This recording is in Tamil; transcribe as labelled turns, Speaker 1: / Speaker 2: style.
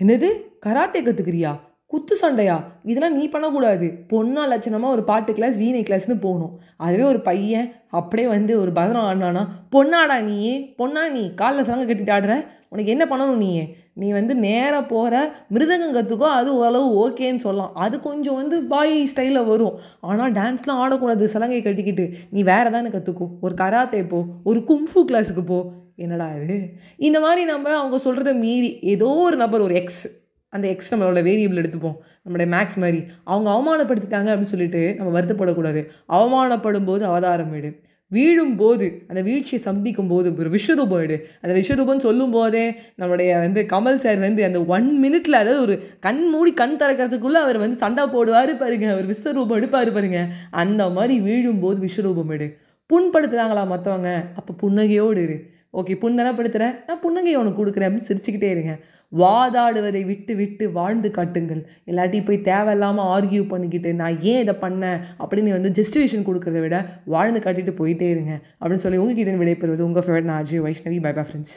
Speaker 1: என்னது? கராத்தே கற்றுக்கிறியா குத்து சண்டையா? இதெல்லாம் நீ பண்ணக்கூடாது. பொண்ணா லட்சணமாக ஒரு பாட்டு கிளாஸ் வீணை கிளாஸ்னு போகணும். அதுவே ஒரு பையன் அப்படியே வந்து ஒரு பதனம் ஆடினானா பொண்ணாடா நீ? பொண்ணா நீ? காலில் சலங்கை கட்டிட்டு ஆடுற? உனக்கு என்ன பண்ணணும் நீ நீ வந்து நேராக போகிற மிருதங்கம் கற்றுக்கோ அது ஓரளவு ஓகேன்னு சொல்லலாம். அது கொஞ்சம் வந்து பாய் ஸ்டைலில் வரும். ஆனால் டான்ஸ்லாம் ஆடக்கூடாது சலங்கை கட்டிக்கிட்டு. நீ வேறு தானே கற்றுக்கோ ஒரு கராத்தே போ. ஒரு கும்ஃபு கிளாஸுக்கு போ. என்னடா இது? இந்த மாதிரி நம்ம அவங்க சொல்கிறத மீறி ஏதோ ஒரு நபர் ஒரு எக்ஸ் அந்த எக்ஸ் நம்மளோட வேரியபிள் எடுத்துப்போம். நம்மளுடைய மேக்ஸ் மாதிரி. அவங்க அவமானப்படுத்திட்டாங்க அப்படின்னு சொல்லிட்டு நம்ம வருத்தப்படக்கூடாது. அவமானப்படும் போது அவதாரம் வீடு வீழும் போது அந்த வீழ்ச்சியை சந்திக்கும் போது ஒரு விஸ்வரூபம் எடு. அந்த விஸ்வரூபம் சொல்லும் போதே நம்மளுடைய வந்து கமல் சார் வந்து அந்த ஒன் மினிட்ல அதாவது ஒரு கண் மூடி கண் திறக்கிறதுக்குள்ளே அவர் வந்து சண்டை போடுவார் பாருங்க. ஒரு விஸ்வரூபம் எடுப்பார் பாருங்க. அந்த மாதிரி வீழும் போது விஸ்வரூபம் எடு. புண்படுத்துறாங்களா மற்றவங்க அப்போ புன்னகையோடு இரு. ஓகே புண்ணனப்படுத்துகிற நான் புன்னகையை உனக்கு கொடுக்குறேன் அப்படின்னு சிரிச்சுக்கிட்டே இருங்க. வாதாடுவதை விட்டு விட்டு வாழ்ந்து காட்டுங்கள். இல்லாட்டி போய் தேவையில்லாமல் ஆர்கியூ பண்ணிக்கிட்டு நான் ஏன் இதை பண்ணேன்? அப்படின்னு வந்து ஜஸ்டிஃபிகேஷன் கொடுக்கறத விட வாழ்ந்து காட்டிட்டு போயிட்டே இருங்க. அப்படின்னு சொல்லி உங்ககிட்ட விடைபெறுவது உங்கள் ஃபேவரட் நான் Ajay Vaishnavi. Bye bye friends